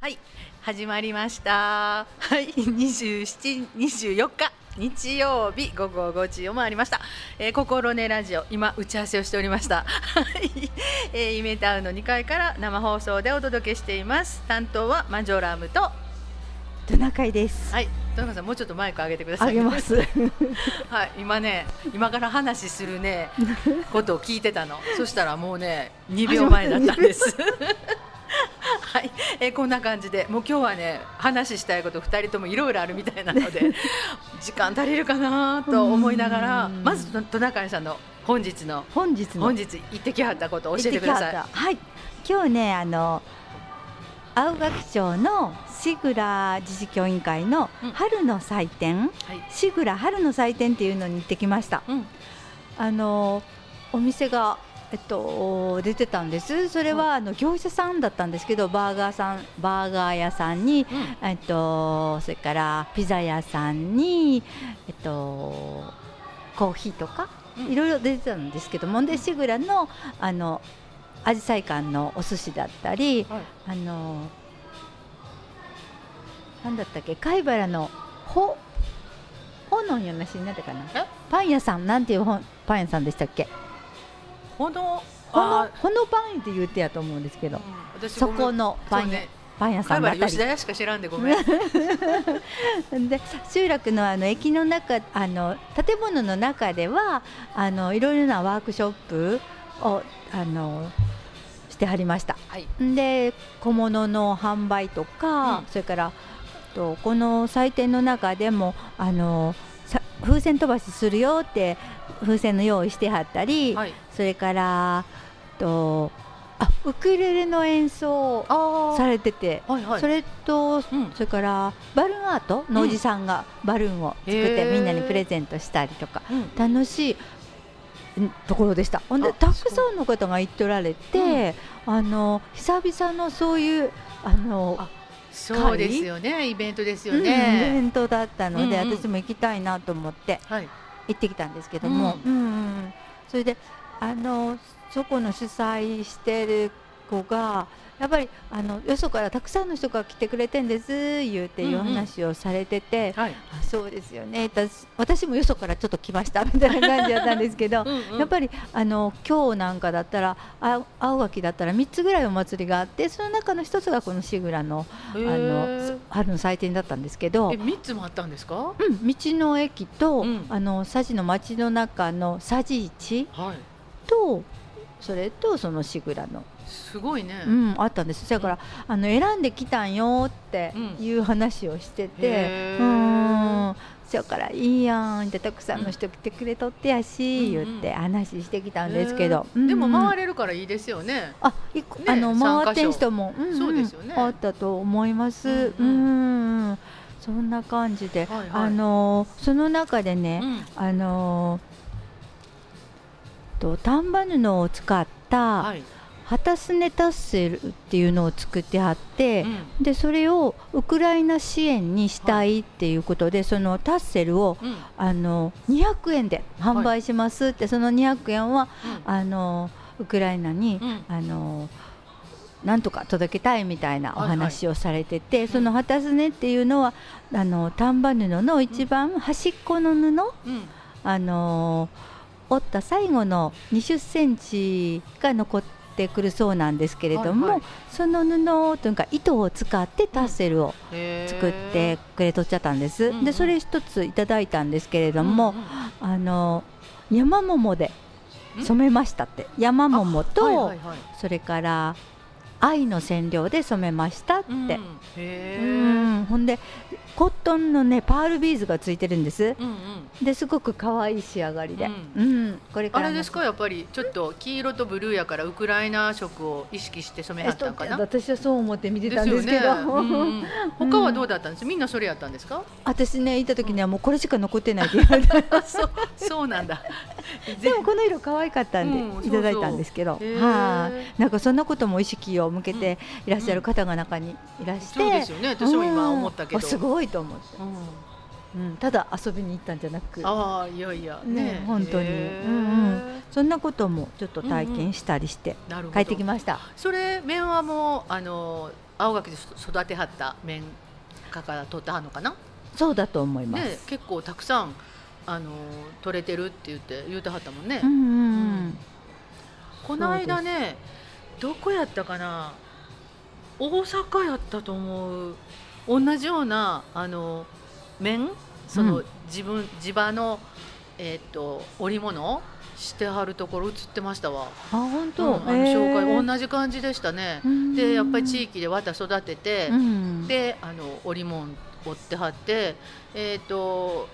はい始まりました。はい27 24日日曜日午後5時を回りました、えー、心根ラジオ今打ち合わせをしておりました。はい、えー、イメタウンの2階から生放送でお届けしています。担当はマジョラムとトナカイです。はいトナカイさんもうちょっとマイク上げてください、上げます。はい今ね今から話するねことを聞いてたの。そしたらもうね2秒前だったんです はい、えー、こんな感じで。もう今日はね話したいこと2人ともいろいろあるみたいなので 時間足りるかなと思いながらまずトナカイさんの本日の本日の。本日行ってきはったことを教えてください。はい。今日ねあの青学町のしぐら自治協委員会の春の祭典、うんはい、しぐら春の祭典っていうのに行ってきました。うん、あのお店がえっと、出てたんです。それはあの業者さんだったんですけどバーガーさんバーガー屋さんに、うん、えっと、それからピザ屋さんに、えっと、コーヒーとか、いろいろ出てたんですけどもでシグラのあのアジサイ館のお寿司だったり、はい、あのなんだったっけ貝原のほほのようなしになったかな。パン屋さんなんていうパン屋さんでしたっけ？ほのほのほのパンって言うてやと思うんですけど、うん、そこのパン屋、ね、パン屋さんだったり。吉田屋しか知らんでごめん。で集落のあの駅の中あの建物の中ではあのいろいろなワークショップをあのしてはりました、はい、で小物の販売とか、うん、それからとこの祭典の中でもあの風船飛ばしするよって風船の用意してはったり、はい、それからとあウクレレの演奏されてて、はいはい、それと、うん、それからバルーンアートのおじさんがバルーンを作ってみんなにプレゼントしたりとか、うん、楽しいところでした。ほんでたくさんの方が行っておられて、うん、あの久々のそういうあのそうですよね。イベントですよね、うん、イベントだったので、うんうん、私も行きたいなと思って、はい、行ってきたんですけども、うん、うん、それであのそこの主催してる子がやっぱりあのよそからたくさんの人が来てくれてんです言うていう話をされてて、うんうん、あそうですよね。私もよそからちょっと来ましたみたいな感じだったんですけどうん、やっぱりあの今日なんかだったらあ青垣だったら3つぐらいお祭りがあってその中の1つがこのしぐらのあの春の祭典だったんですけど3つもあったんですか、うん、道の駅と、うん、あの佐治の町の中の佐治市と、はい、それとそのしぐらのすごいね、うん、あったんです。だから、あの選んできたんよっていう話をしてて、うん、そからいいやんってたくさんの人来てくれとってやし、言って話してきたんですけど、でも回れるからいいですよね。あいあの回ってん人も、そうですよね。あったと思います、うんそんな感じで、あのその中でね、あのと丹波布を使った、はい旗すねタッセルっていうのを作ってはって、うん、でそれをウクライナ支援にしたいっていうことで、はい、そのタッセルを、うん、あの200円で販売しますって、はい、その200円は、うん、あのウクライナに、あのなんとか届けたいみたいなお話をされてて、はいはい、その旗すねっていうのはあの丹波布の一番端っこの布、あの折った最後の20センチが残ってってくるそうなんですけれども、はいはい、その布というか糸を使ってタッセルを作ってくれとっちゃったんです。うん、でそれ一ついただいたんですけれども、うん、あの山桃で染めましたって。山桃と、はいはいはい、それから愛の染料で染めましたって、うん、うん。ほんでコットンのねパールビーズがついてるんです、うんうん、ですごく可愛い仕上がりで、うん、うん、これあれですか？やっぱりちょっと黄色とブルーやからウクライナ色を意識して染めはったかな？私はそう思って見てたんですけど、ねうん うん、他はどうだったんです？みんなそれやったんですか？私ね行った時にはもうこれしか残ってないって言われて。そうそうなんだ。でもこの色可愛かったんで、いただいたんですけど。はい、なんかそんなことも意識を向けていらっしゃる方が中にいらして、そうですよね。私も今思ったけど、すごいと思って、うん、ただ遊びに行ったんじゃなく。ああいやいや。ね本当に、うんうん、そんなこともちょっと体験したりして帰ってきました、それ面話もあの青垣で育てはった綿花から取ったはのかな？そうだと思います、ね、結構たくさんあの取れてるって言って言うてはったもんね、うんうんうん。この間ねどこやったかな？大阪やったと思う同じようなあの面？その、うん、自分地場の、えーと、織物？してはるところ映ってましたわ。あ本当、うん、あの紹介、同じ感じでしたね。でやっぱり地域で綿育てて、であの織物織ってはってえっ、ー、と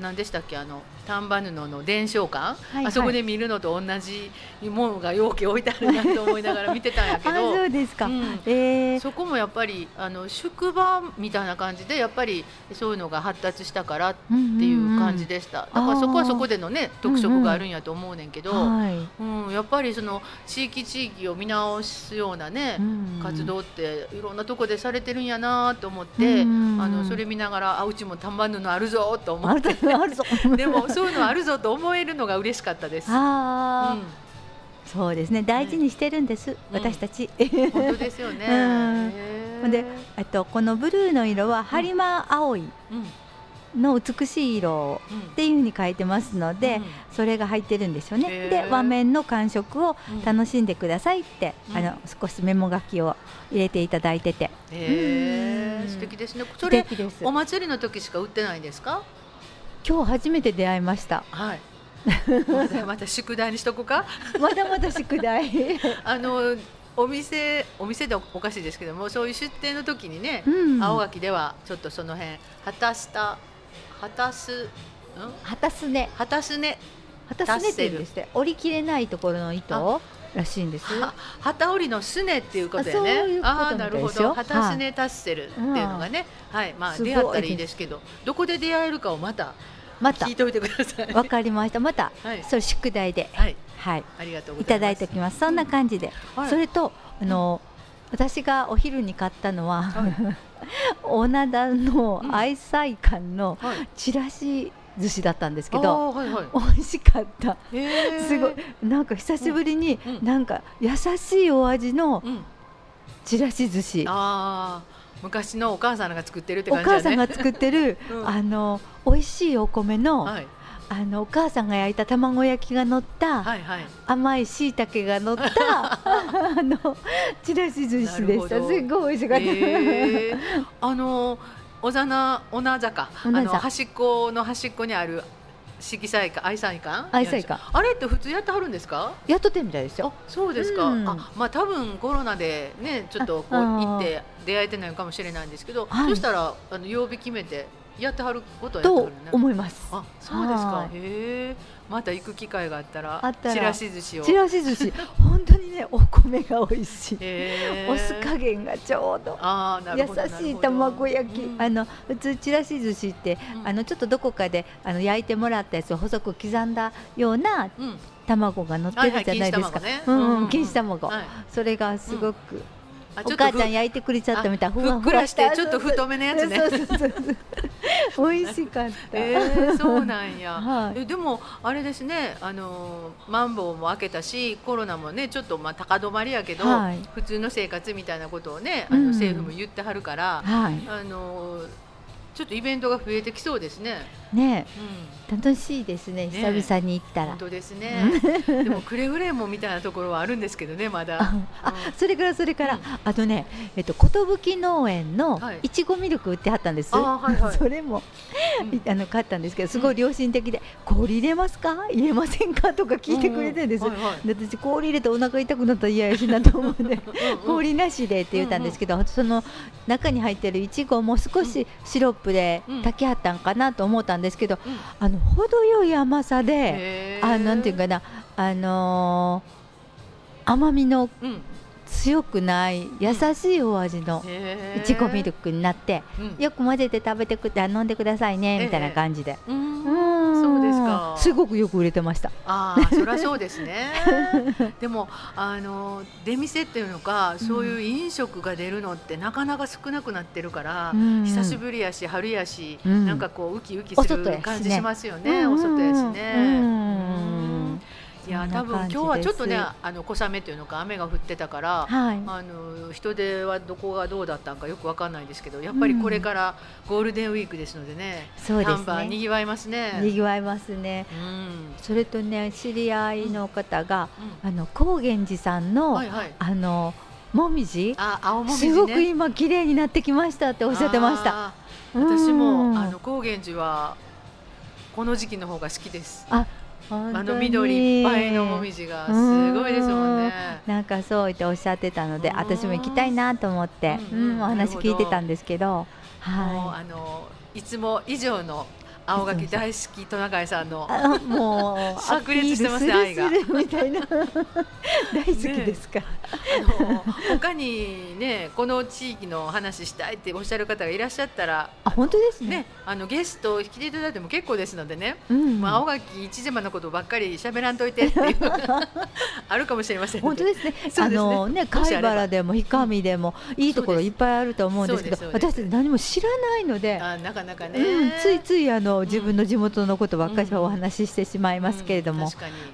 何でしたっけ？あの丹波布の伝承館、はいはい、あそこで見るのと同じものが容器置いてあるなと思いながら見てたんやけど。そうですか、うん、えー、そこもやっぱりあの宿場みたいな感じでやっぱりそういうのが発達したからっていう感じでした、だからそこはそこでのね特色があるんやと思うねんけど、うんうん、やっぱりその地域地域を見直すようなね、うんうん、活動っていろんなとこでされてるんやなと思って、うんうん、あのそれ見ながらあうちも丹波布あるぞと思って。でも そういうのあるぞと思えるのが嬉しかったです。あうん。そうですね。大事にしてるんです、うん、私たち、本当ですよね、うん、でとこのブルーの色は播磨青いの美しい色っていうふうに書いてますので、うん、それが入ってるんですよね。で和面の感触を楽しんでくださいって、あの少しメモ書きを入れていただいてて、へ素敵ですね。それお祭りの時しか売ってないんですか？今日初めて出会いました。はい。ま だまた宿題にしとこうか？まだまだ宿題。あのお店お店でおかしいですけどもそういう出店の時にね、うん、青垣ではちょっとその辺果たした果たす果たすね果たすね果たすねって言うんですって折り切れないところの糸らしいんです旗織りのすねっていうことやね。ああなるほど。旗すねタッセルっていうのがね、はい、まあ出会ったらいいですけど。どこで出会えるかをまたまた。聞いておいてください。わかりました。また、はい、それ宿題で、はい、はい、ありがとういただいておきます。そんな感じで、はい、それとあの、私がお昼に買ったのは、はい、おなだの愛妻館のチラシ寿司だったんですけど、はいはい、美味しかった、すごい。なんか久しぶりに、うん、なんか優しいお味のちらし寿司、あ昔のお母さんが作ってるって感じ、ね、お母さんが作ってる、うん、あの美味しいお米の、はい、あのお母さんが焼いた卵焼きが乗った、はいはい、甘いしいたけが乗った あのちらし寿司でした。すごい美味しかった、えー、あの小名小名坂あの端っこの端っこにある色彩館愛妻館愛妻館あれって普通やってはるんですか？やっとってみたいですよ。そうですか、うん、あまあ多分コロナでねちょっとこう行って出会えてないかもしれないんですけど、そしたらあの曜日決めてやってはることはやってはるね。思います。あそうですか。へえまた行く機会があったらちらし寿司を。ちらし寿司。本当にねお米が美味しい。お酢加減がちょうど。優しい卵焼き、うん、あの普通ちらし寿司って、うん、あのちょっとどこかであの焼いてもらったやつを細く刻んだような、卵が乗ってるじゃないですか、錦糸卵、それがすごく、お母ちゃん焼いてくれちゃったみたいふっくらしてちょっと太めのやつね。美味しかった、えー、そうなんや、はい、えでもあれですね。あのマンボウも開けたしコロナもねちょっとまあ高止まりやけど、はい、普通の生活みたいなことをねあの政府も言ってはるから、はい、あのちょっとイベントが増えてきそうですね。ね、うん、楽しいですね。久々に行ったら。本当ですね。でもくれぐれもみたいなところはあるんですけどね、まだ。あ、それからそれから、あとね、えっと寿農園のい。ちごミルク売ってはったんです。はいはい、それも、あの買ったんですけど、すごい良心的で、氷入れますか、入れませんか？とか聞いてくれてるんです。で私氷入れてお腹痛くなったら嫌やしなと思うんで、氷なしでって言ったんですけど、その中に入ってるいちごも少しシロッププで炊きはったんかなと思ったんですけど、うん、あの程よい甘さであなんていうかなあのー、甘みの強くない優しいお味のいちごミルクになって、よく混ぜて食べてくて飲んでくださいねみたいな感じで。そうですか。すごくよく売れてました。ああ、そりゃそうですね。でもあの出店っていうのか、そういう飲食が出るのってなかなか少なくなってるから、うん、久しぶりやし春やし、うん、なんかこうウキウキする感じしますよね。お外やしね。いや多分今日はちょっとねあの小雨というのか雨が降ってたから、はい、あの人出はどこがどうだったんかよくわかんないですけどやっぱりこれからゴールデンウィークですのでね、うん、そうですね。にぎわいますね。にぎわいますね、うん、それとね知り合いの方が、うん、あの高原寺さんの、はいはい、あのもみじあ青もみじ、ね、すごく今綺麗になってきましたっておっしゃってました。私もあの高原寺はこの時期の方が好きです。ああの緑いっぱいのもみじがすごいですもんね。なんかそう言っておっしゃってたので、私も行きたいなと思って、うん、うん、お話聞いてたんですけど、はい。あのいつも以上の青柿大好きトナカイさんの。もう 炸裂してますね愛が。みたいな。大好きですか、ね、あの他にねこの地域の話したいっておっしゃる方がいらっしゃったらあ本当ですね、ね、あのゲストを引きていただいても結構ですのでね、うん、まあ、青柿一島のことばっかり喋らんといてっていう あるかもしれません本当ですね。あのね貝原でも氷上でもいいところいっぱいあると思うんですけど私たち何も知らないのであなかなかね、うん、ついついあのの自分の地元のことばっかりお話ししてしまいますけれども、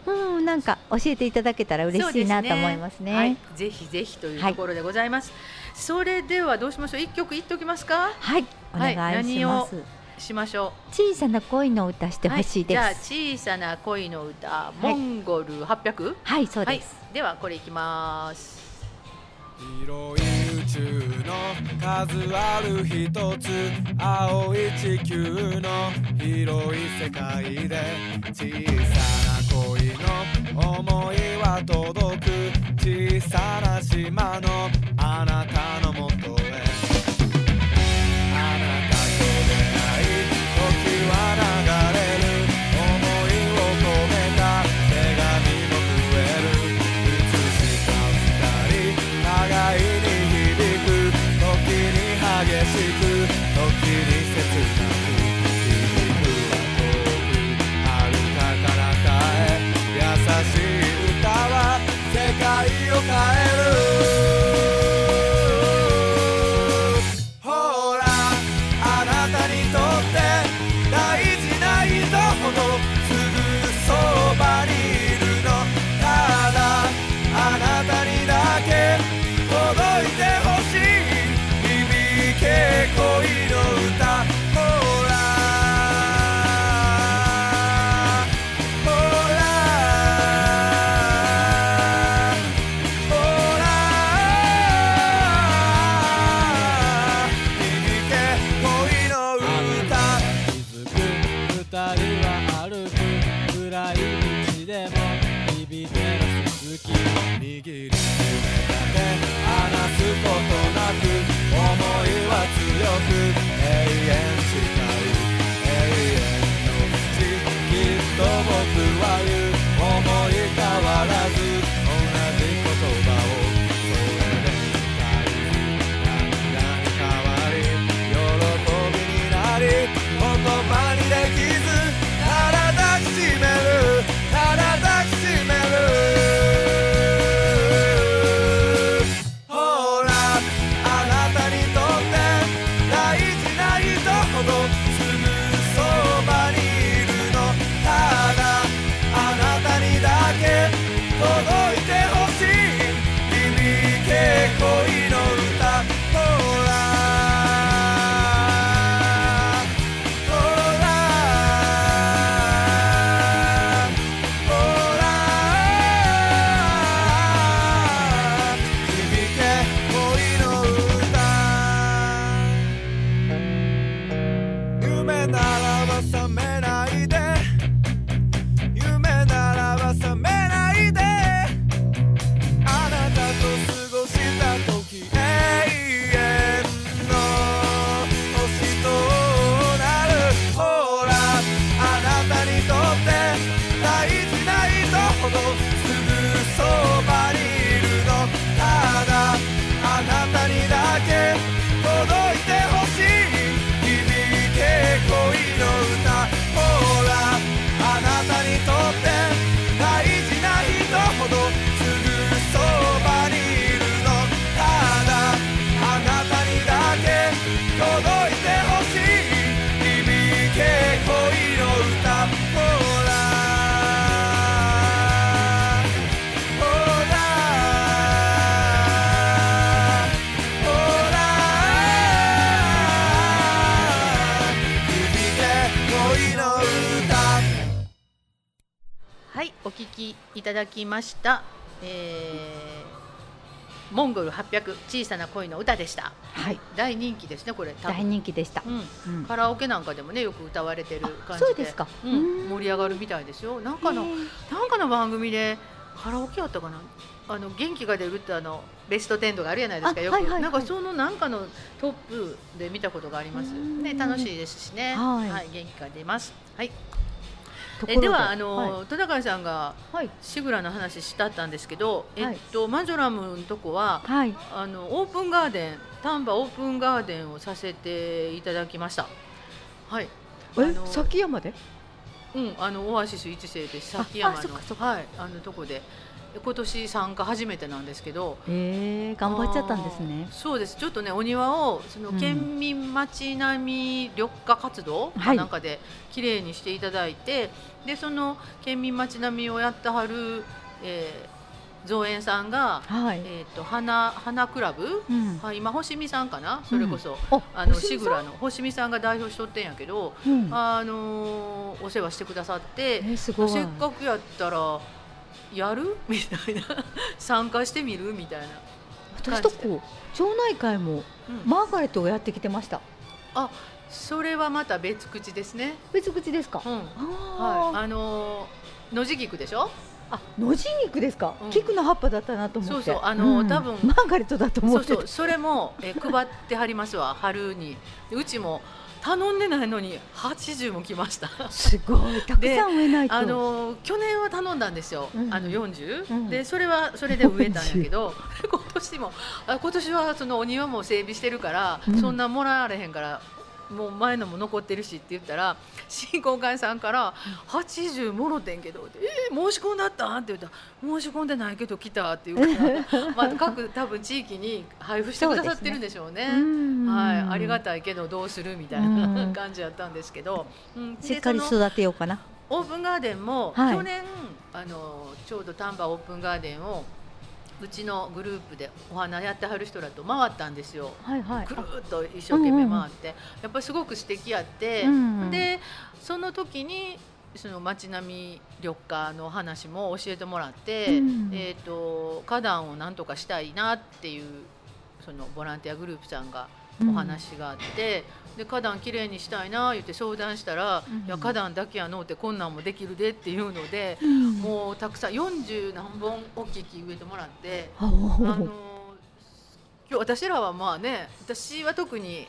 うん、うん、なんか教えていただけたら嬉しいなと思いますね。すねはい、ぜひぜひというところでございます。はい、それではどうしましょう？一曲言っておきますか？はい、お願いします。しましょう？小さな恋の歌してほしいです。じゃあ小さな恋の歌、モンゴル八百、はい、そうです。ではこれいきます。広い宇宙の数ある一つ青い地球の広い世界で小さな恋の思いは届く小さな島のあなたのもと届いだきました、えー、モンゴル800小さな恋の歌でした。はい、大人気ですねこれ。大人気でした、うん、カラオケなんかでもねよく歌われてる感じで。そうですか。うん、盛り上がるみたいですよ。なんかのなんかの番組でカラオケやったかな。あの元気が出るってあのベスト10とかあるじゃないですかよく、はいはいはい、なんかそのなんかのトップで見たことがあります。ね楽しいですしね、はい、はい、元気が出ます。はいえではあの、はい、戸高さんがシグラの話したったんですけど、はい、えっとマジョラムのとこは、はい、あのオープンガーデン丹波オープンガーデンをさせていただきました。はい。え崎山で？うん、あのオアシス一世で崎山のはいあのとこで。今年参加初めてなんですけど、えー、頑張っちゃったんですね。そうです。ちょっとねお庭をその県民町並み緑化活動かなんかで綺麗にしていただいて、はい、でその県民町並みをやってはる、えー、造園さんが、はい、えっ、ー、と花花クラブ、うん、はい、今星見さんかな？それこそ、うん、あのシグラの星見さんが代表しとってんやけど、うん、あのー、お世話してくださって、えー、せっかくやったらやる？みたいな。参加してみる？みたいな。私とこ町内会も、マーガレットがやってきてました。あそれはまた別口ですね。別口ですか、うん、はい。あの野地菊でしょ？あ野地菊ですか、うん、菊の葉っぱだったなと思って。そうそう。あの、うん、多分マーガレットだと思って。そうそう。それもえ配ってはりますわ。春に。うちも頼んでないのに80も来ました。すごい。たくさん植えないと。あの去年は頼んだんですよ、うん、あの40、うん、でそれはそれで植えたんやけど 今年もあ今年はそのお庭も整備してるから、うん、そんなもらわれへんからもう前のも残ってるしって言ったら新婚会さんから「80もろてんけど」って「えー、申し込んだった?」って言ったら「申し込んでないけど来た」って言うから まあ各多分地域に配布してくださってるんでしょうね。うね。はい、ありがたいけどどうするみたいな感じやったんですけど、うん、しっかり育てようかな。オープンガーデンも、はい、去年あのちょうど丹波オープンガーデンをうちのグループでお花やってはる人らと回ったんですよ、はいはい、くるっと一生懸命回って、うんやっぱりすごく素敵やって、うんうん、でその時にその街並み緑化の話も教えてもらって、うん、えーと、花壇をなんとかしたいなっていうそのボランティアグループさんがお話があって、で花壇きれいにしたいな言って相談したら「いや花壇だけやのうてこんなんもできるで」っていうので、もうたくさん40何本大きい木植えてもらって。あの今日私らはまあね私は特に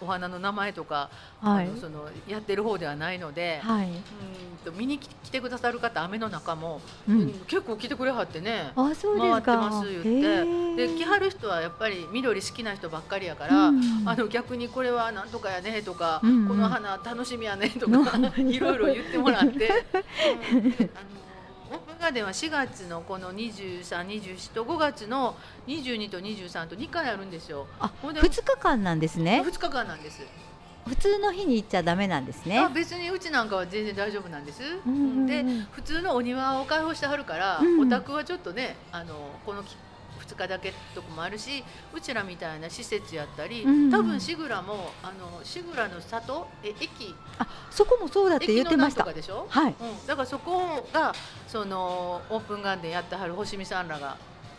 お花の名前とか、はい、あのそのやってる方ではないので、はい、うんと見に来てくださる方雨の中も、うん、結構来てくれはってねあそう回ってます言って。で来はる人はやっぱり緑好きな人ばっかりやから、うん、あの逆にこれはなんとかやねとか、うん、この花楽しみやねとか、いろいろ言ってもらって。うん、ガーデンは4月のこの23、24と5月の22と23と2回あるんですよ。あ、2日間なんですね。2日間なんです。普通の日に行っちゃダメなんですね。あ別にうちなんかは全然大丈夫なんです。うんうんうん、で普通のお庭を開放してはるから、うん、お宅はちょっとねあのこの2日だけとこもあるしうちらみたいな施設やったり、うん、多分シグラもあのシグラの里え駅。あそこもそうだって言ってました。でしょ、はい、うん、だからそこがそのオープンガンデンやってはる星見さんらが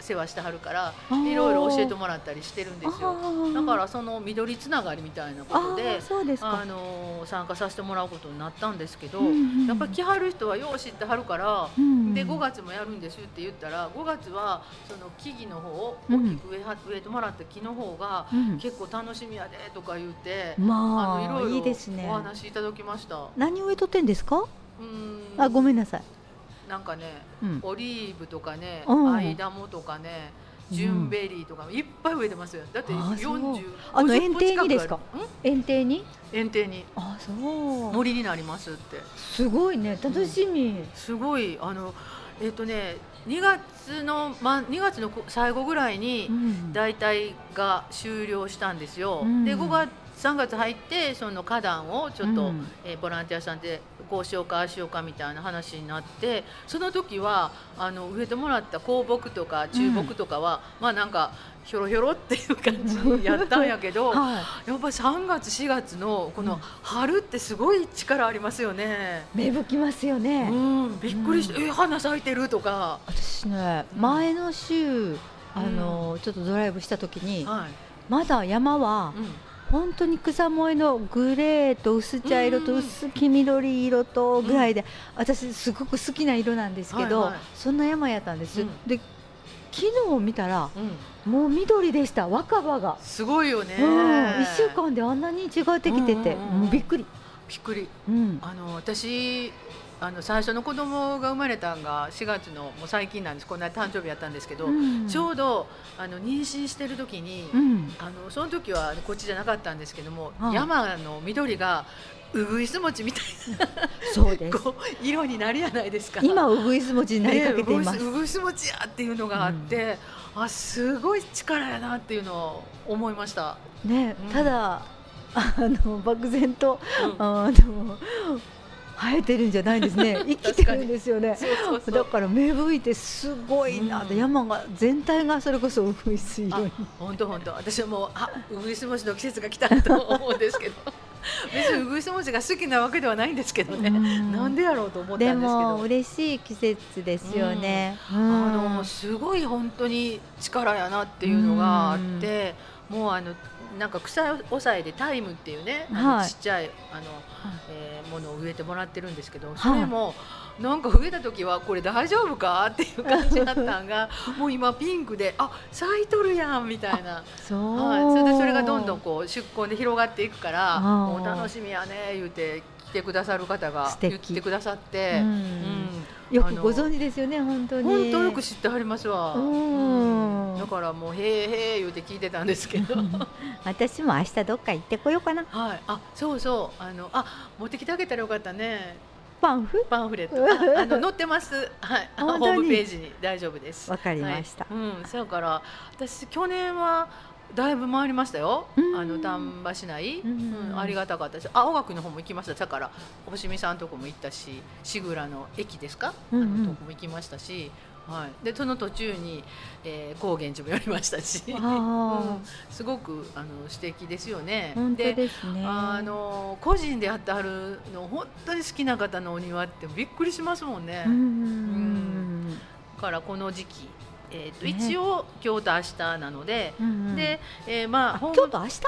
世話してはるからいろいろ教えてもらったりしてるんですよ。だからその緑つながりみたいなことであの参加させてもらうことになったんですけど、うんうん、やっぱり来はる人はよう知ってはるから、うん、で5月もやるんですって言ったら5月はその木々の方を大きく植えは植えてもらった木の方が結構楽しみやでとか言って、うん、まあいろいろお話いただきました。何植えとってんですか？うん。あごめんなさいなんかね、うん、オリーブとかね、アイダモとかね、ジュンベリーとかいっぱい植えてますよ。だって四十あの園庭にですか？園庭に？園庭に。あ、そう。森になりますって。すごいね、楽しみ。すごいあのえっ、ー、とね、2月の、ま、2月の最後ぐらいに大体が終了したんですよ。うん、で5月3月入ってその花壇をちょっと、うん、えー、ボランティアさんでこうしようかああしようかみたいな話になってその時はあの植えてもらった香木とか中木とかは、うん、まあなんかひょろひょろっていう感じやったんやけど、はい、やっぱり3月4月のこの春ってすごい力ありますよね。芽吹きますよね。うん、びっくりして、うん、え花咲いてるとか。私ね前の週あの、ちょっとドライブした時に、はい、まだ山は、本当に草萌えのグレーと薄茶色と薄黄緑色とぐらいで、私すごく好きな色なんですけど、はいはい、そんな山やったんです、うん、で昨日見たら、うん、もう緑でした。若葉が。すごいよね、うん、1週間であんなに違ってきてて、もうびっくり。びっくり、うん、あの私あの最初の子供が生まれたんが4月のもう最近なんです。こんな誕生日やったんですけど、うん、ちょうどあの妊娠してる時に、うん、あのその時はこっちじゃなかったんですけども、山の緑がうぐいす餅みたいなそうです。色になるやないですか。今うぐいす餅になりかけています、ね、うぐいす餅やっていうのがあって、うん、あすごい力やなっていうのを思いました。ね、うん、ただあの漠然と、うん、あの生えてるんじゃないんですね。生きてるんですよね。だから芽吹いてすごいな、うん、山が全体がそれこそうぐいす色に。本当本当。私はもうあうぐいす餅の季節が来たと思うんですけど。別にうぐいす餅が好きなわけではないんですけどね、ん、なんでやろうと思ったんですけど。でも嬉しい季節ですよね、うん、あのすごい本当に力やなっていうのがあって、もうあのなんか草抑えでタイムっていうね、はい、ちっちゃいあの、えー、ものを植えてもらってるんですけどそれも、なんか植えた時はこれ大丈夫かっていう感じだったんが もう今ピンクであ咲いとるやんみたいな。そう、はい、それでそれがどんどんこう出根で広がっていくからもう楽しみやね言うて来てくださる方が言ってくださって。うん、うんよくご存知ですよね本当に。本当よく知ってはりますわ、うん、だからもうへえへえ言うて聞いてたんですけど。私も明日どっか行ってこようかな。はい。あそうそう。あのあ持ってきてあげたらよかったね。パンフ？パンフレット。あの 載ってます。はい。ホームページに。大丈夫です。わかりました、はい、うん。それから私去年はだいぶ回りましたよ、あの丹波市内、うん、ありがたかったし。青学の方も行きました。だから星見さんとこも行ったし志倉の駅ですか、うんうん、あのとこも行きましたし、はい、でその途中に、えー、高原寺もやりましたし、うん、すごくあの素敵ですよね。で、ね、あの個人でやってはるの本当に好きな方のお庭ってびっくりしますもんね。うん、うん、からこの時期えーと、ね、一応今日と明日なので、うんうん、で、えー、まあ今日と明日？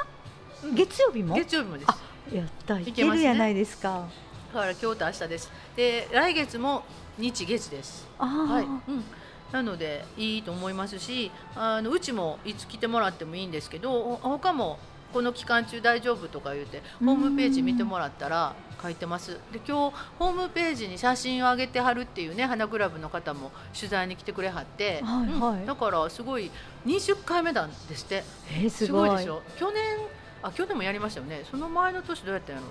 月曜日も？月曜日もです。やったいけるやないですか。だから今日と明日です。で来月も日月です。はい、うん、なのでいいと思いますしあのうちもいつ来てもらってもいいんですけど他もこの期間中大丈夫とか言ってホームページ見てもらったら書いてます。で今日ホームページに写真を上げてはるっていうね花クラブの方も取材に来てくれはって、はいはい。うん、だからすごい20回目なんですって。えー、すごい。でしょ。去年あ去年もやりましたよね。その前の年どうやったんやろ。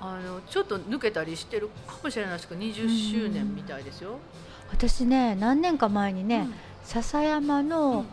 あのちょっと抜けたりしてるかもしれないですけど20周年みたいですよ。私ね何年か前にね、うん、笹山の、うん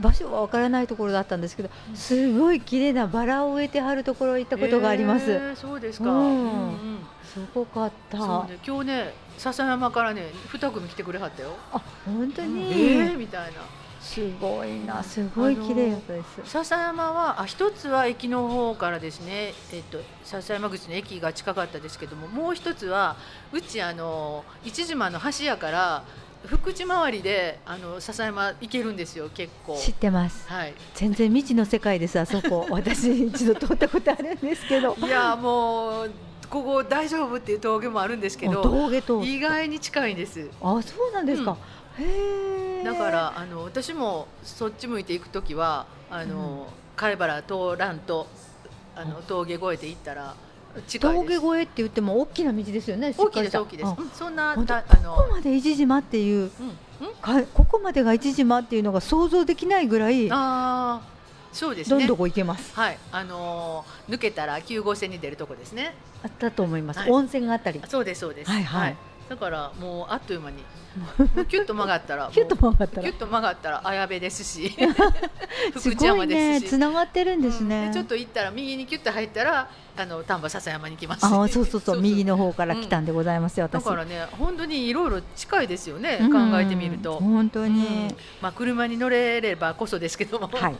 場所はわからないところだったんですけど、すごい綺麗なバラを植えてはるところ行ったことがあります。えー、そうですか。うん、うん、すごかった。ね、今日ね笹山からね二組来てくれはったよ。あ本当に？うん、えー、みたいな。すごいな、すごい綺麗だったです。笹山はあ一つは駅の方からですね、えっと笹山口の駅が近かったですけども、もう一つはうちあの一島の橋やから福地周りであの笹山行けるんですよ結構。知ってます、はい、全然未知の世界ですあそこ。私一度通ったことあるんですけど。いやもうここ大丈夫っていう峠もあるんですけど峠と意外に近いんです。あそうなんですか、うん、へだからあの私もそっち向いていく時はあの、うん、貝原通らんとあの峠越えて行ったら峠越えって言っても大きな道ですよね。大きいです大きいです。そんなあのここまで一島っていう、かここまでが一島っていうのが想像できないぐらい。ああ。そうですね。どんどこ行けます。はい。あの抜けたら九号線に出るとこですね。あったと思います。温泉があったり。そうですそうです。はいはい。だからもうあっという間に キュッと曲がったらキュッと曲がったら。キュッと曲がったら綾部ですし 福知山ですし。つな、ね、がってるんですね、うん、ちょっと行ったら右にキュッと入ったらあの丹波篠山に来ました、あそう そうそう。右の方から来たんでございますよ、だからね本当にいろいろ近いですよね、考えてみると。本当に、まあ車に乗れればこそですけども、はい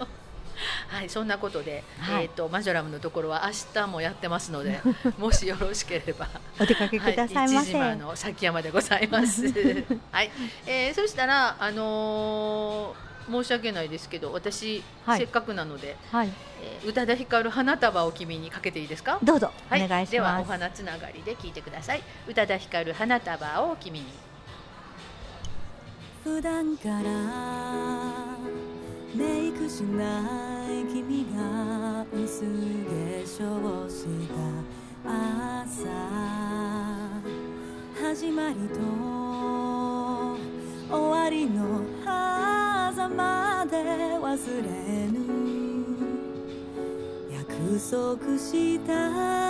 はい、そんなことで、はい、えっ、ー、とマジョラムのところは明日もやってますので、もしよろしければお出かけくださいませ。はい、の崎山でございます。はい、えー、そしたらあのー申し訳ないですけど私、はい、せっかくなので、はい。えー、宇多田ヒカル花束を君にかけていいですか？どうぞ、はい、お願いします。ではお花つながりで聞いてください。宇多田ヒカル花束を君に。普段からメイクしない君が薄化粧した朝始まりと終わりの狭間で忘れぬ約束した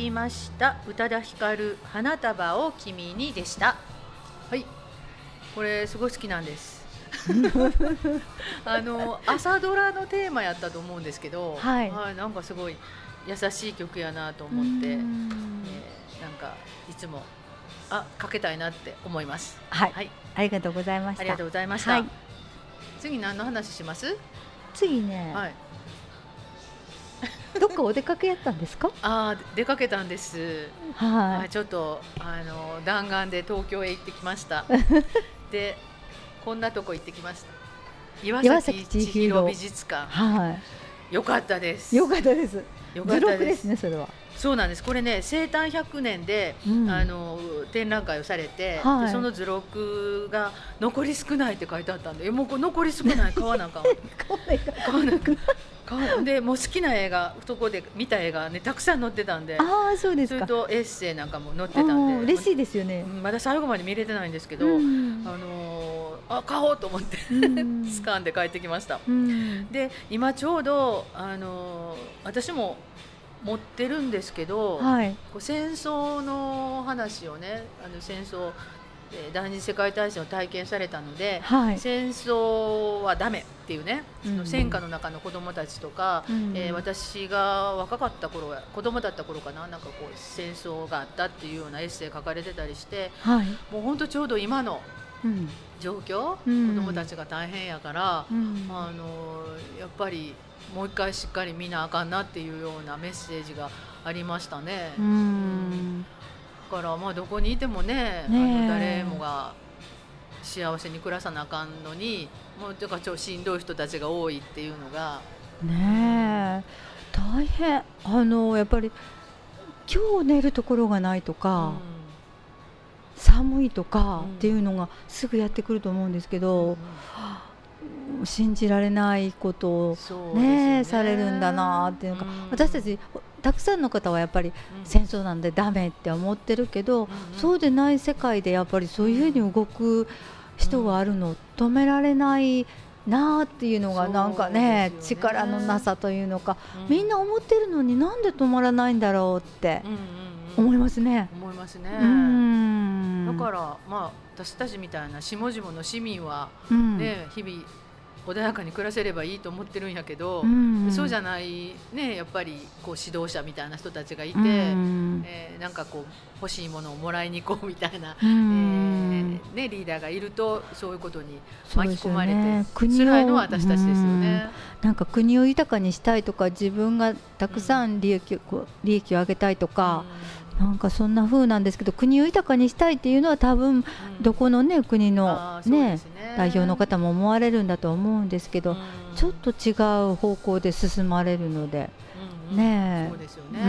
きました宇多田ヒカル花束を君にでしたはいこれすごい好きなんです あの朝ドラのテーマやったと思うんですけど、はい、はい、なんかすごい優しい曲やなと思って、えー、なんかいつもあかけたいなって思います。はい、はい、ありがとうございました。ありがとうございました。はい、次何の話します？次ね。はい。どっかお出かけやったんですか？ああ出かけたんです。はい。ちょっとあの弾丸で東京へ行ってきました。でこんなとこ行ってきました。岩崎千尋美術館。はい。よかったです。よかったです。よかったですねそれは。そうなんですこれね生誕100年で、うん、あの展覧会をされて、はい、その図録が残り少ないって書いてあったんでもう残り少ない？買わなあかん買わなあかんでもう好きな映画そこで見た映画ねたくさん載ってたんで。あそうですそれとエッセイなんかも載ってたんで。嬉しいですよね。まだ最後まで見れてないんですけど、うん、あのあ買おうと思ってスカンで帰ってきました、うん、で今ちょうどあの私も持ってるんですけど、はい、こう戦争の話をねあの戦争第二次世界大戦を体験されたので、はい、戦争はダメっていうね、その戦火の中の子どもたちとか、うん、えー、私が若かった頃子供だった頃かななんかこう戦争があったっていうようなエッセイ書かれてたりして、はい、もう本当ちょうど今の状況、うん、子どもたちが大変やから、うん、あのやっぱりもう一回しっかり見なあかんなっていうようなメッセージがありましたね。うん、だからまあどこにいてもねあの誰もが幸せに暮らさなあかんのにもうとかちょしんどい人たちが多いっていうのが。ね大変。あのやっぱり今日寝るところがないとか、うん、寒いとかっていうのがすぐやってくると思うんですけど、うん信じられないことをね、ね、されるんだなっていうか、うん、私たちたくさんの方はやっぱり戦争なんでダメって思ってるけど、うん、そうでない世界でやっぱりそういうふうに動く人があるの。を止められないなっていうのがなんかね、ね、力のなさというのか、うん、みんな思ってるのになんで止まらないんだろうって思いますね。思いますね。だからまあ私たちみたいな下々の市民はね、日々穏やかに暮らせればいいと思ってるんやけど、うんうん、そうじゃないねやっぱりこう指導者みたいな人たちがいて、うん、えー、なんかこう欲しいものをもらいに行こうみたいな、うん、えー、ね、リーダーがいるとそういうことに巻き込まれて、ね、辛いのは私たちですよね。なんか国を豊かにしたいとか自分がたくさん利益,、うん、利益を上げたいとか、なんかそんな風なんですけど国を豊かにしたいっていうのは多分どこのね国のね。代表の方も思われるんだと思うんですけどちょっと違う方向で進まれるのでねそうですよね。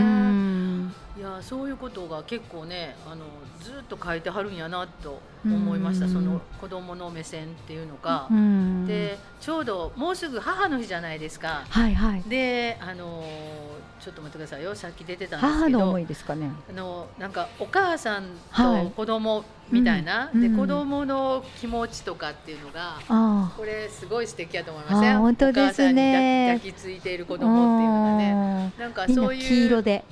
いやそういうことが結構ねあのずっと書いてはるんやなと思いました、その子供の目線っていうのが、でちょうどもうすぐ母の日じゃないですか、はいはい、であのちょっと待ってくださいよ。さっき出てたんですけど。母の思いですかね。あのなんかお母さんと子供みたいな、はいうん、で子供の気持ちとかっていうのが、うん、これすごい素敵やと思いません本当ですね。抱きついている子供っていうのがねなんかそういう黄色で、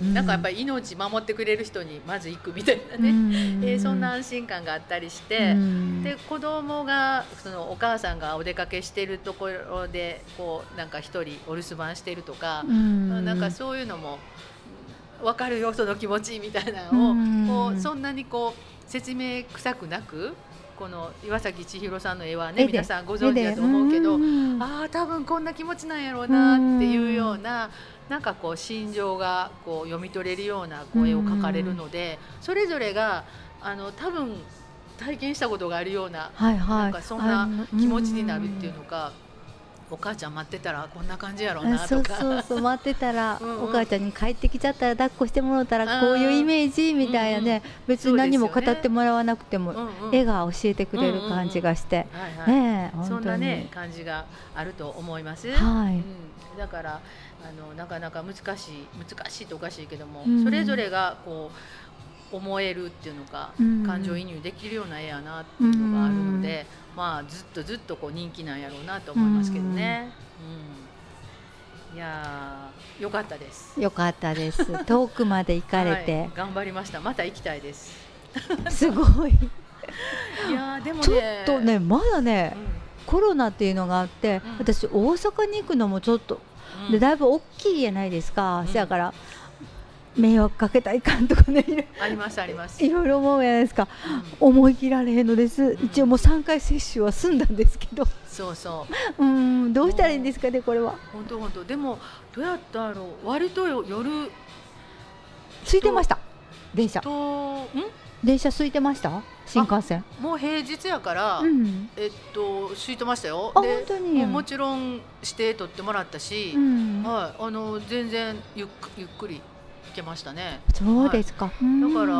うん、なんかやっぱり命守ってくれる人にまず行くみたいなね、うん、えー、そんな安心感があったりして、うん、で子供がそのお母さんがお出かけしてるところでこうなんか一人お留守番してるとか、うん、なんかそういうのも分かるよその気持ちみたいなのを、こうそんなにこう説明臭くなくこの岩崎千尋さんの絵はね皆さんご存知だと思うけどああ多分こんな気持ちなんやろうなっていうようななんかこう心情がこう読み取れるような声を描かれるのでそれぞれがあの多分体験したことがあるような,、なんかそんな気持ちになるっていうのが。お母ちゃん待ってたらこんな感じやろうなとか。そうそう待ってたらうん、お母ちゃんに帰ってきちゃったら抱っこしてもらったらこういうイメージみたいなね、うんうん、別に何も語ってもらわなくても、絵が教えてくれる感じがして、ねそんなね感じがあると思います。はい、うん、だからあのなかなか難しい難しいとおかしいけども、それぞれがこう思えるっていうのか、うん、感情移入できるような絵やなっていうのがあるので、うん、まあずっとずっとこう人気なんやろうなと思いますけどね。いやよかったです。よかったです。遠くまで行かれて、はい、頑張りました。また行きたいです。すごい。いやでも、ね、ちょっとねまだね、うん、コロナっていうのがあって、うん、私大阪に行くのもちょっと、うん、でだいぶ大きいじゃないですか、せやから迷惑かけたらいかんとかね。ありますあります。いろいろ思うじゃないですか、うん、思い切られへんのです、うん、一応もう3回接種は済んだんですけど。そうそう。うんどうしたらいいんですかねこれは。本当本当。でもどうやったろう割と夜空いてました？電車。とん？電車空いてました？新幹線。もう平日やから、うん、えっと空いてましたよ。本当に。もちろん指定取ってもらったし、うん、はい。あの全然ゆっゆっくり。行けましたね。そうですか。はい、だから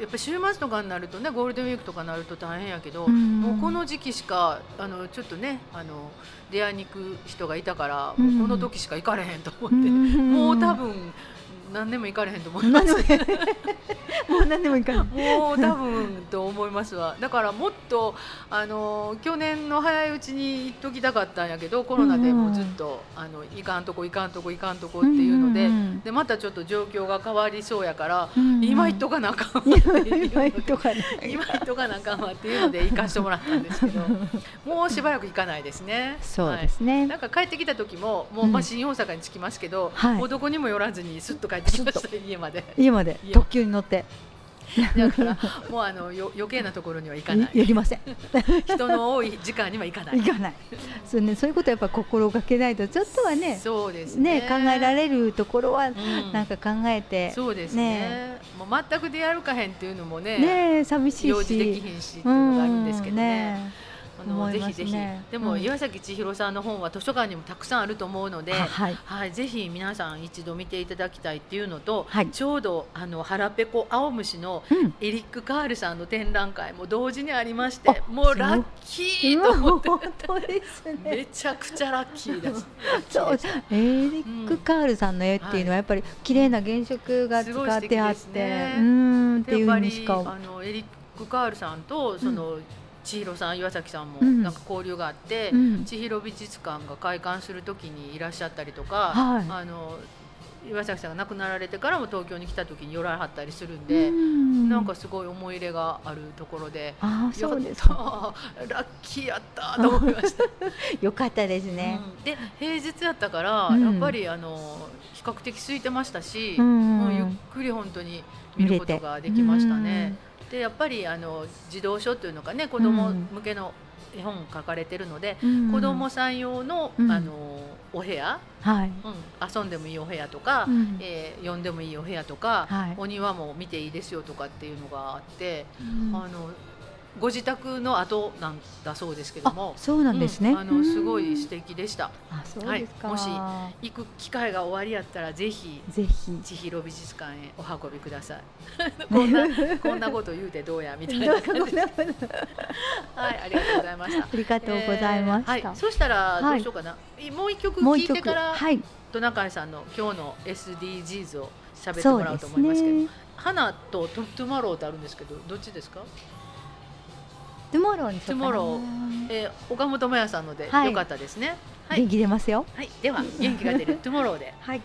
やっぱ週末とかになるとねゴールデンウィークとかになると大変やけど、もうこの時期しかあのちょっとねあの出会いに行く人がいたから、この時しか行かれへんと思って、もう多分何年も行かれへんと思います。もう何でも行かない。もう多分と思いますわ。だからもっとあの去年の早いうちに行っときたかったんやけど、コロナでもずっと、あの行かんとこ行かんとこ行かんとこっていうので、でまたちょっと状況が変わりそうやから、今行っとかなあかん今行っとかな今行っとかなあかんわっていうので行かしてもらったんですけど、もうしばらく行かないですね。そうですね。なんか帰ってきた時ももうまあ新大阪に着きますけど、もうどこにも寄らずにすっと帰ってきました家まで。家まで特急に乗って。だからもうあのよ余計なところには行かない。やりません。人の多い時間には行かない。行かない。そうね、そういうことやっぱ心がけないとちょっとはね、そうですね。ね考えられるところはなんか考えて、そうですね。もう全く出歩かへんっていうのもね、ね寂しいし、用事できひんしっていうのがあるんですけどね。あの、ぜひぜひ。でも、岩崎千尋さんの本は図書館にもたくさんあると思うので、はい、はい、ぜひ皆さん一度見ていただきたいっていうのと、はい、ちょうどあの腹ペコ青虫のエリック・カールさんの展覧会も同時にありまして、もうラッキーと思って。本当ですね。めちゃくちゃラッキーです。そう。エリック・カールさんの絵っていうのはやっぱり綺麗な原色が使ってあって、ね、うん。っていうにしかあのエリック・カールさんとその、うん千尋さん岩崎さんもなんか交流があって、うん、千尋美術館が開館する時にいらっしゃったりとか、はい、あの岩崎さんが亡くなられてからも東京に来た時に寄らはったりするんで、うん、なんかすごい思い入れがあるところであそうです ラッキーやったと思いました。よかったですね、うん、で平日やったから、やっぱりあの比較的空いてましたし、もうゆっくり本当に見ることができましたね。でやっぱりあの児童書というのかね子ども向けの絵本書かれてるので、うん、子どもさん用の,、あのお部屋、はい。うん、遊んでもいいお部屋とか、うん、えー、呼んでもいいお部屋とか、はい、お庭も見ていいですよとかっていうのがあって、あのご自宅の後なんだそうですけども。そうなんですね、うん、あのすごい素敵でした。あそうですか、はい、もし行く機会が終わりやったらぜひぜひ。千尋美術館へお運びください。こんなこんなこと言うてどうやみたいな感じで。はいありがとうございました。ありがとうございました、えー、はい、そしたらどうしようかな、はい、もう一曲聞いてからはい。トナカイさんの今日の SDGs を喋ってもらうと思いますけど、ね、花と Tomorrow ってあるんですけどどっちですか？ Tomorrow に Tomorrow、えー、岡本真也さんので、はい、よかったですね、はい、元気出ますよ。はい。では元気が出る。トゥモローで。はい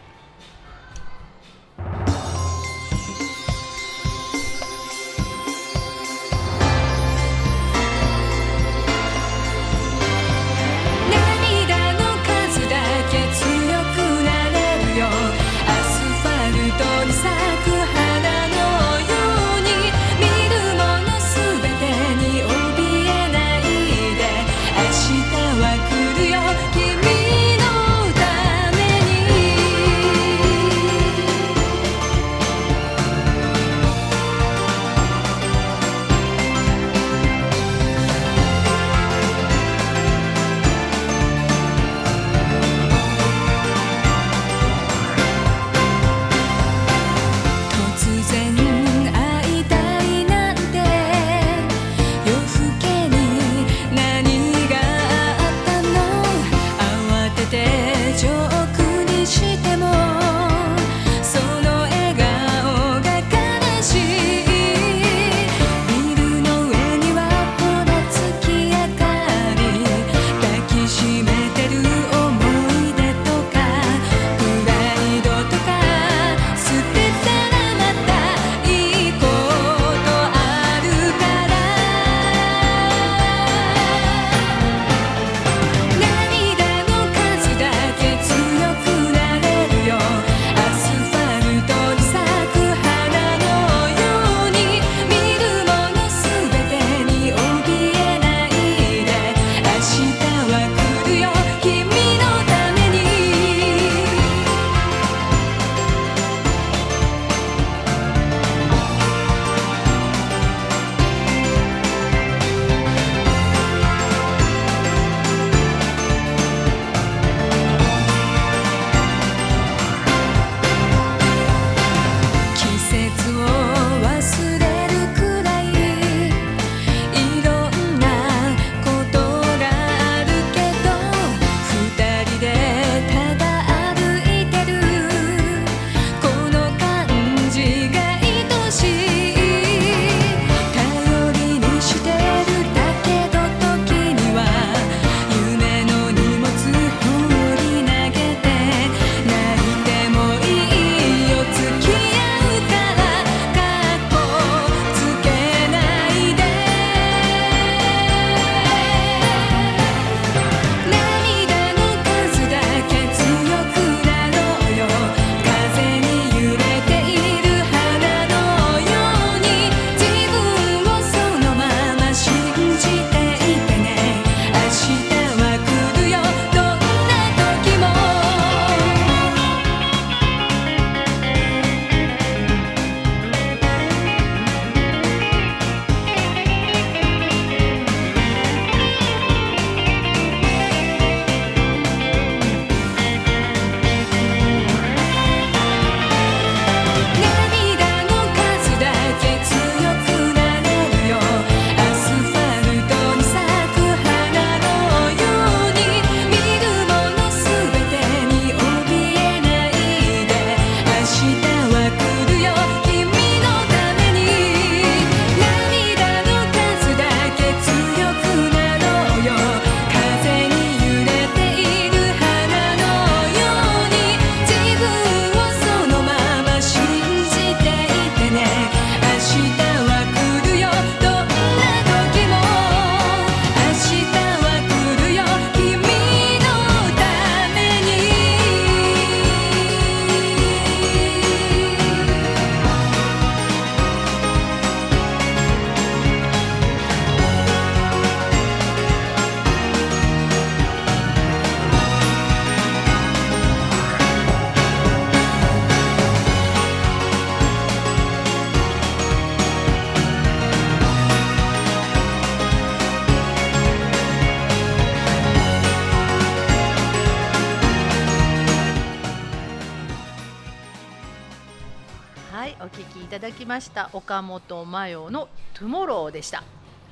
ただきました岡本真代のトゥモローでした。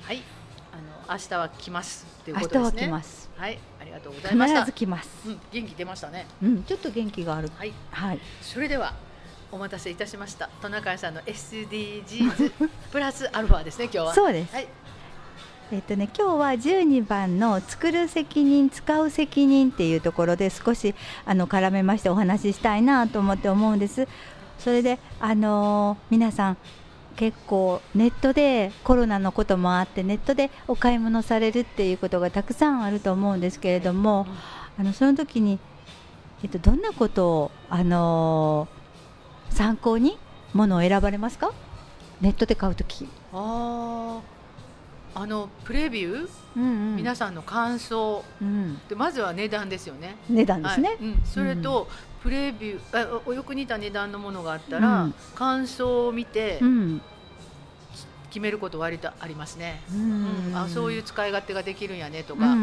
はい。あの明日は来ますということですね。明日は来ます。はい。ありがとうございました。必ず来ます、うん、元気出ましたね。うん。ちょっと元気がある。はい、はい、それではお待たせいたしました。トナカイさんの SDGs プラスアルファですね今日は。そうです、はい。えっとね、今日は12番の「作る責任使う責任」っていうところで少しあの絡めましてお話ししたいなと思って思うんです。それで、あのー、皆さん結構ネットでコロナのこともあってネットでお買い物されるっていうことがたくさんあると思うんですけれども、あのその時に、えっと、どんなことを、あのー、参考にものを選ばれますか？ネットで買う時。ああのプレビュー、うんうん、皆さんの感想、うん、でまずは値段ですよね。値段ですね、はい。うん、それと、プレビューあおよく似た値段のものがあったら、感想を見て、決めること割とありますね、うん。あそういう使い勝手ができるんやねとか、あ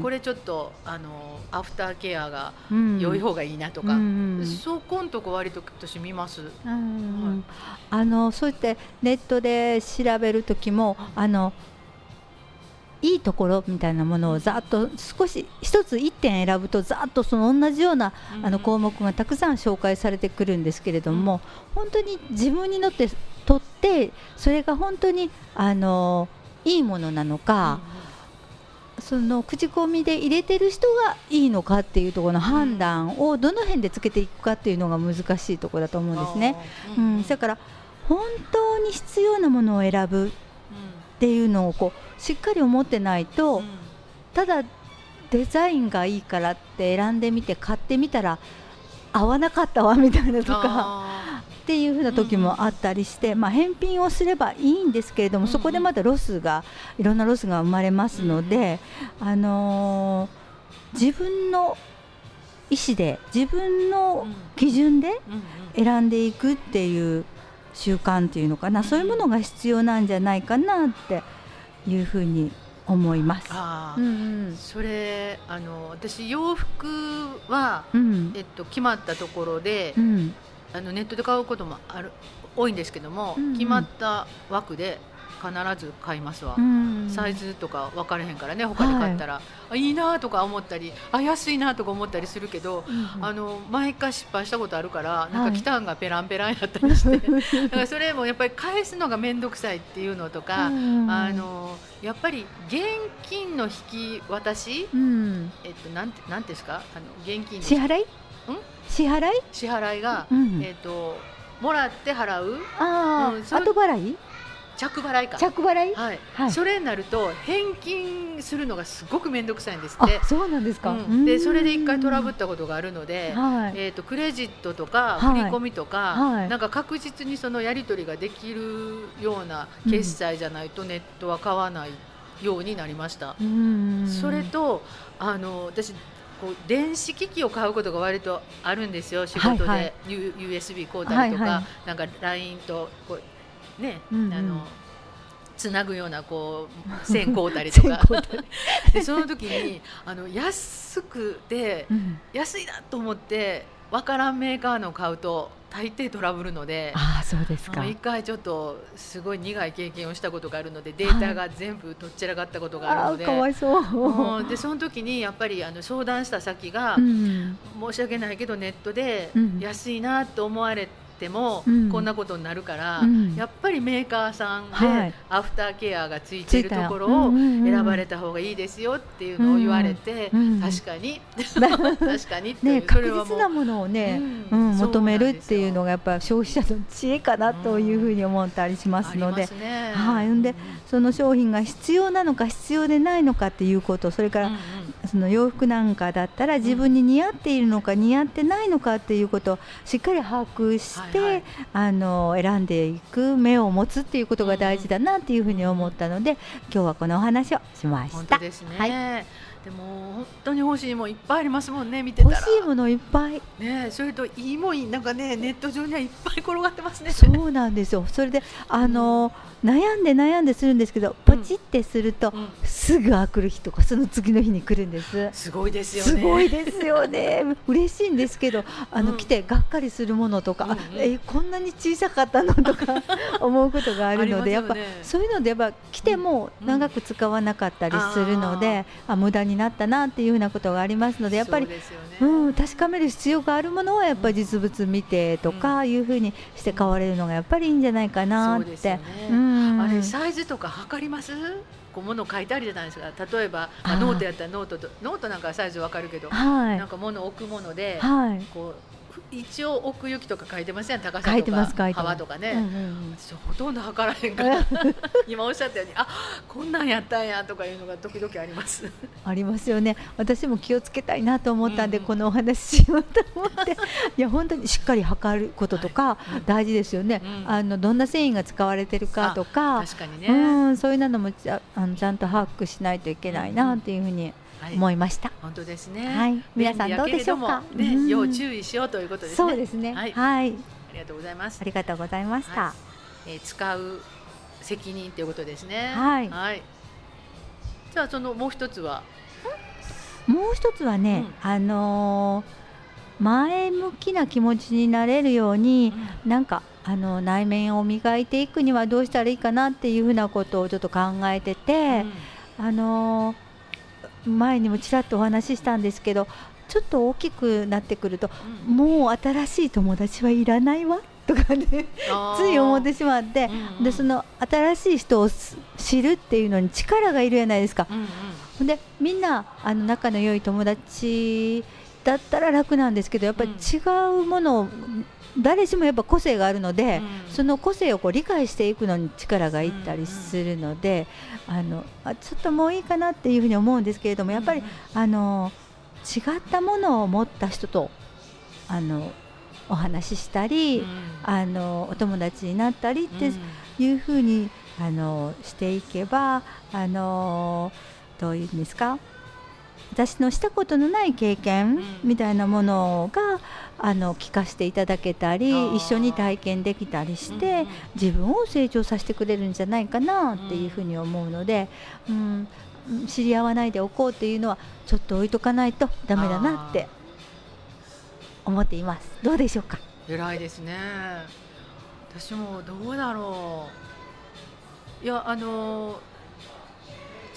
これちょっとあのアフターケアが良い方がいいなとか、そこんとこ割と私見ます、はい、あのそうやってネットで調べる時もあのいいところみたいなものをざっと少し一つ1点選ぶとざっとその同じようなあの項目がたくさん紹介されてくるんですけれども本当に自分にとってとってそれが本当にあのいいものなのか、その口コミで入れてる人がいいのかっていうところの判断をどの辺でつけていくかっていうのが難しいところだと思うんですね。うん、だから本当に必要なものを選ぶっていうのをこうしっかり思ってないと、うん、ただデザインがいいからって選んでみて買ってみたら合わなかったわみたいなとかっていうふうな時もあったりして、うん、まあ、返品をすればいいんですけれども、うん、そこでまたロスがいろんなロスが生まれますので、あのー、自分の意思で自分の基準で選んでいくっていう習慣っていうのかな、そういうものが必要なんじゃないかなっていうふうに思います。あうんうん、それあの私洋服は、うん、えっと決まったところで、うん、あのネットで買うこともある多いんですけども、うんうん、決まった枠で必ず買いますわ、うん、サイズとか分からへんからね他で買ったら、はい、いいなとか思ったりあ安いなとか思ったりするけど、うん、あの毎回失敗したことあるからなんか期間がペランペランやったりして、はい、だからそれもやっぱり返すのが面倒くさいっていうのとか、うん、あのやっぱり現金の引き渡し、えっとなんてなんですか？あの現金支払い？支払い？支払いが、えっともらって払う？あ、うん、後払い？着払いか。着払い、はい、はい、それになると返金するのがすごく面倒くさいんですって。そうなんですか、うん、でそれで一回トラブったことがあるので、はい、えーと、クレジットとか振り込みとか、はい、なんか確実にそのやり取りができるような決済じゃないとネットは買わないようになりました。それとあの私こう電子機器を買うことが割とあるんですよ。仕事で、はいはい、USB 買うたりとか、はいはい、なんか LINE とこうね、うんうん、あのつなぐようなこう 線香たりとか。でその時にあの安くて、うん、安いなと思って分からんメーカーの買うと大抵トラブるのであそうですか。一回ちょっとすごい苦い経験をしたことがあるのでデータが全部とっちらかったことがあるので、かわいそう。でその時にやっぱりあの相談した先が、うん、申し訳ないけどネットで安いなと思われて。てもこんなことになるから、うん、やっぱりメーカーさんでアフターケアがついているところを選ばれた方がいいですよっていうのを言われて、確かに。確かにってね、確実なものをね、うん、求めるっていうのがやっぱ消費者の知恵かなというふうに思ったりしますので、ね、はい、でその商品が必要なのか必要でないのかっていうことそれから、その洋服なんかだったら自分に似合っているのか似合ってないのかっていうことをしっかり把握して、はいはい、あの選んでいく目を持つっていうことが大事だなっていうふうに思ったので、今日はこのお話をしました。本当ですね、はいでも本当に欲しいもんいっぱいありますもんね見てたら。欲しいものいっぱい。ねそれといいもんなんかねネット上にはいっぱい転がってますね。そうなんですよ。それであの、うん、悩んで悩んでするんですけどポチってすると、うん、すぐあくる日とかその次の日に来るんです。すごいですよね。すごいですよね。嬉しいんですけど、あの、うん、来てがっかりするものとか、うんうん、えこんなに小さかったのとか 思うことがあるので、ね、やっぱそういうのでやっぱ来ても長く使わなかったりするので、あ無駄になったなっていうふうなことがありますので、やっぱりう、ね、うん、確かめる必要があるものはやっぱり実物見てとかいうふうにして買われるのがやっぱりいいんじゃないかなって。うん、あれサイズとか測ります？こう物を書いてあるじゃないですか。例えば、まあ、ノートやったらノートとノートなんかサイズわかるけど、はい、なんか物を置くもので、はい、こう一応奥行きとか書いてますやん高さとか幅とかね、うんうん、ほとんど測らへんから。今おっしゃったようにあこんなんやったんやとかいうのが時々あります。ありますよね。私も気をつけたいなと思ったんで、うん、このお話しようと思って。いや本当にしっかり測ることとか大事ですよね、うん、あのどんな繊維が使われてるかとか確かにね、うん、そういうのもちゃあのちゃんと把握しないといけないなっていうふうに思いました。はい、本当ですね。はい、皆さんどうでしょうか？ね、要注意しようということですね。そうですね。はい、はい、ありがとうございます。ありがとうございました。はい、えー、使う責任ということですね。はい。はい。じゃあそのもう一つは？もう一つはね、うん、あのー、前向きな気持ちになれるように、うん、なんかあの内面を磨いていくにはどうしたらいいかなっていうふうなことをちょっと考えてて、うん、あのー前にもちらっとお話ししたんですけどちょっと大きくなってくると、うん、もう新しい友達はいらないわとかねつい思ってしまって、うんうん、でその新しい人を知るっていうのに力がいるじゃないですか。うんうん、でみんなあの仲の良い友達だったら楽なんですけどやっぱり違うものを誰しもやっぱ個性があるので、うん、その個性をこう理解していくのに力がいったりするので、うんうん、あのあちょっともういいかなっていうふうに思うんですけれどもやっぱり、うん。あの違ったものを持った人とあのお話ししたり、うん、あのお友達になったりっていうふうにあのしていけばあのどういうんですか？私のしたことのない経験みたいなものが、あの聞かせていただけたり一緒に体験できたりして、自分を成長させてくれるんじゃないかなっていうふうに思うので、うん、知り合わないでおこうっていうのはちょっと置いとかないとダメだなって思っています。どうでしょうか？偉いですね。私もどうだろう。いやあの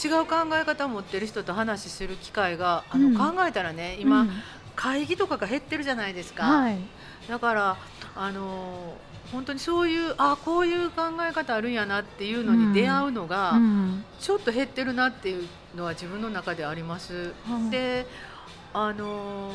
違う考え方を持ってる人と話する機会があの、うん、考えたらね今、うん、会議とかが減ってるじゃないですか、はい、だからあの本当にそういうあこういう考え方あるんやなっていうのに出会うのが、うん、ちょっと減ってるなっていうのは自分の中であります。であの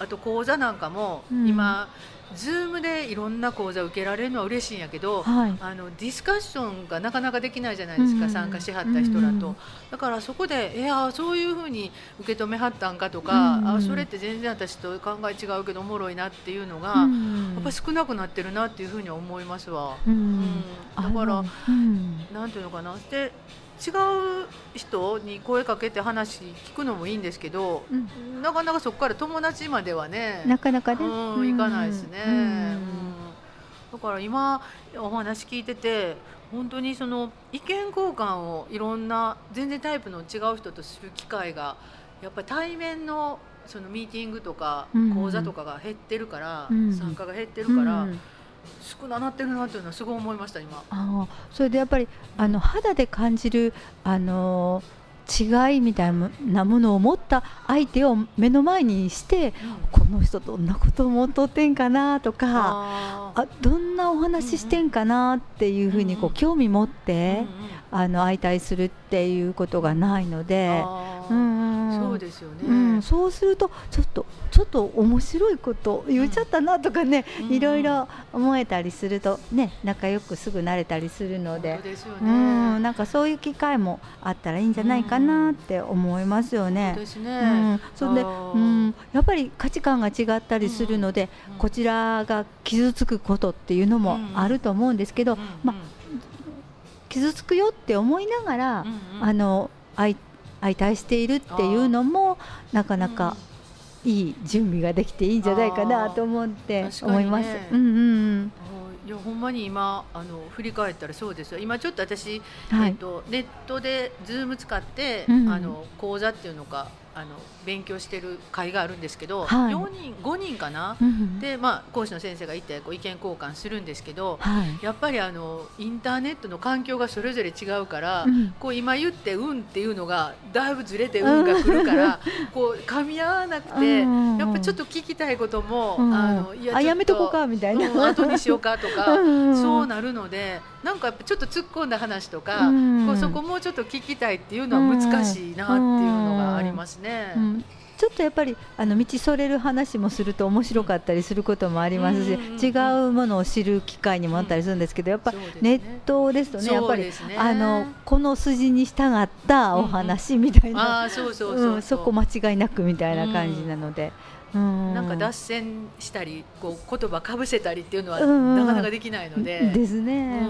あと講座なんかも今、ズームでいろんな講座を受けられるのは嬉しいんやけど、はい、あのディスカッションがなかなかできないじゃないですか、うん、参加しはった人らと、うん、だからそこでいやそういうふうに受け止めはったんかとか、うん、あそれって全然私と考え違うけどおもろいなっていうのが、やっぱ少なくなってるなっていうふうに思いますわ。だから、なんていうのかな。で違う人に声かけて話聞くのもいいんですけど、うん、なかなかそこから友達まではねなかなかね、うん、いかないですね、うん、だから今お話聞いてて本当にその意見交換をいろんな全然タイプの違う人とする機会がやっぱり対面のそのミーティングとか講座とかが減ってるから、参加が減ってるから。少ななってるなっていうのはすごい思いました今。あそれでやっぱりあの肌で感じるあの違いみたいなものを持った相手を目の前にして、の人どんなこと思っとってんかなとかあどんなお話ししてんかなっていうふうにこう興味持って、あの相対するっていうことがないので。うんそうですよね、うん、そうするとちょっとちょっと面白いこと言っちゃったなとかね、うん、いろいろ思えたりするとね仲良くすぐ慣れたりするので、ね、うん。なんかそういう機会もあったらいいんじゃないかなって思いますよね。そうですね、うん、それで、うん、やっぱり価値観が違ったりするので、こちらが傷つくことっていうのもあると思うんですけど、まあ傷つくよって思いながら、あの相対しているっていうのもなかなかいい準備ができていいんじゃないかなと思って思います。ね、うんうんいやほんまに今あの振り返ったらそうですよ。今ちょっと私、はい、えっと、ネットで Zoom 使って、うん、あの講座っていうのかあの勉強してる会があるんですけど、はい、4人5人かな、うん、で、まあ、講師の先生がいてこう意見交換するんですけど、はい、やっぱりあのインターネットの環境がそれぞれ違うから、うん、こう今言って「運」っていうのがだいぶずれて「運」が来るから、こう噛み合わなくて、やっぱちょっと聞きたいことも、あのいややめとこうかみたいな、後にしようかとか そうなるのでなんかやっぱちょっと突っ込んだ話とか、こうそこもうちょっと聞きたいっていうのは難しいなっていうのがありますね。ちょっとやっぱりあの道それる話もすると面白かったりすることもありますし、違うものを知る機会にもあったりするんですけど、やっぱネットですとね、やっぱりあのこの筋に従ったお話みたいな、そこ間違いなくみたいな感じなので。なんか脱線したりこう言葉かぶせたりっていうのはなかなかできないので。ですね。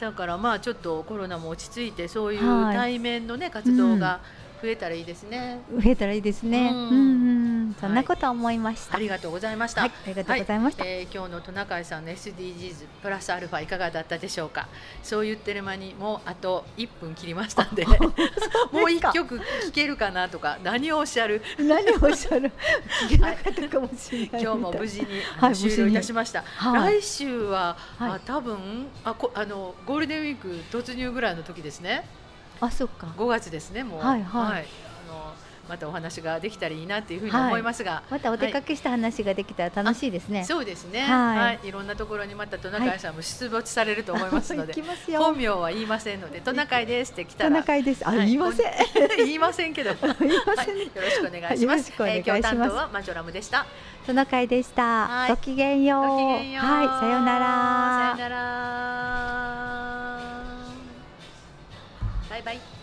だからまあちょっとコロナも落ち着いてそういう対面のね活動が、増えたらいいですね。増えたらいいですね。うん、うんそんなこと思いました、はい、ありがとうございました。はい、ありがとうございました。はい、えー、今日のトナカイさんの SDGs プラスアルファいかがだったでしょうか。そう言ってる間にもうあと1分切りましたんで、もう一曲聴けるかなとか何をおっしゃる？何をおっしゃる？聞けなかったかもしれない。今日も無事に、はい、終了いたしました。はい、来週は、はい、あ多分あこあのゴールデンウィーク突入ぐらいの時ですね。あそっか。5月ですねもう。はいはい、はい、あのまたお話ができたらいいなっていうふうに思いますが、はい、またお出かけした話ができたら楽しいですね、そうですね。はい、い、ろんなところにまたトナカイさんも出没されると思いますので、本名は言いませんのでトナカイですって来たら。トナカイです。あ、言いません。言いませんけど。言いません、よろしくお願いします。えー、今日担当はマジョラムでした。トナカイでした、ごきげんよう。はい。さようなら。さようならバイバイ。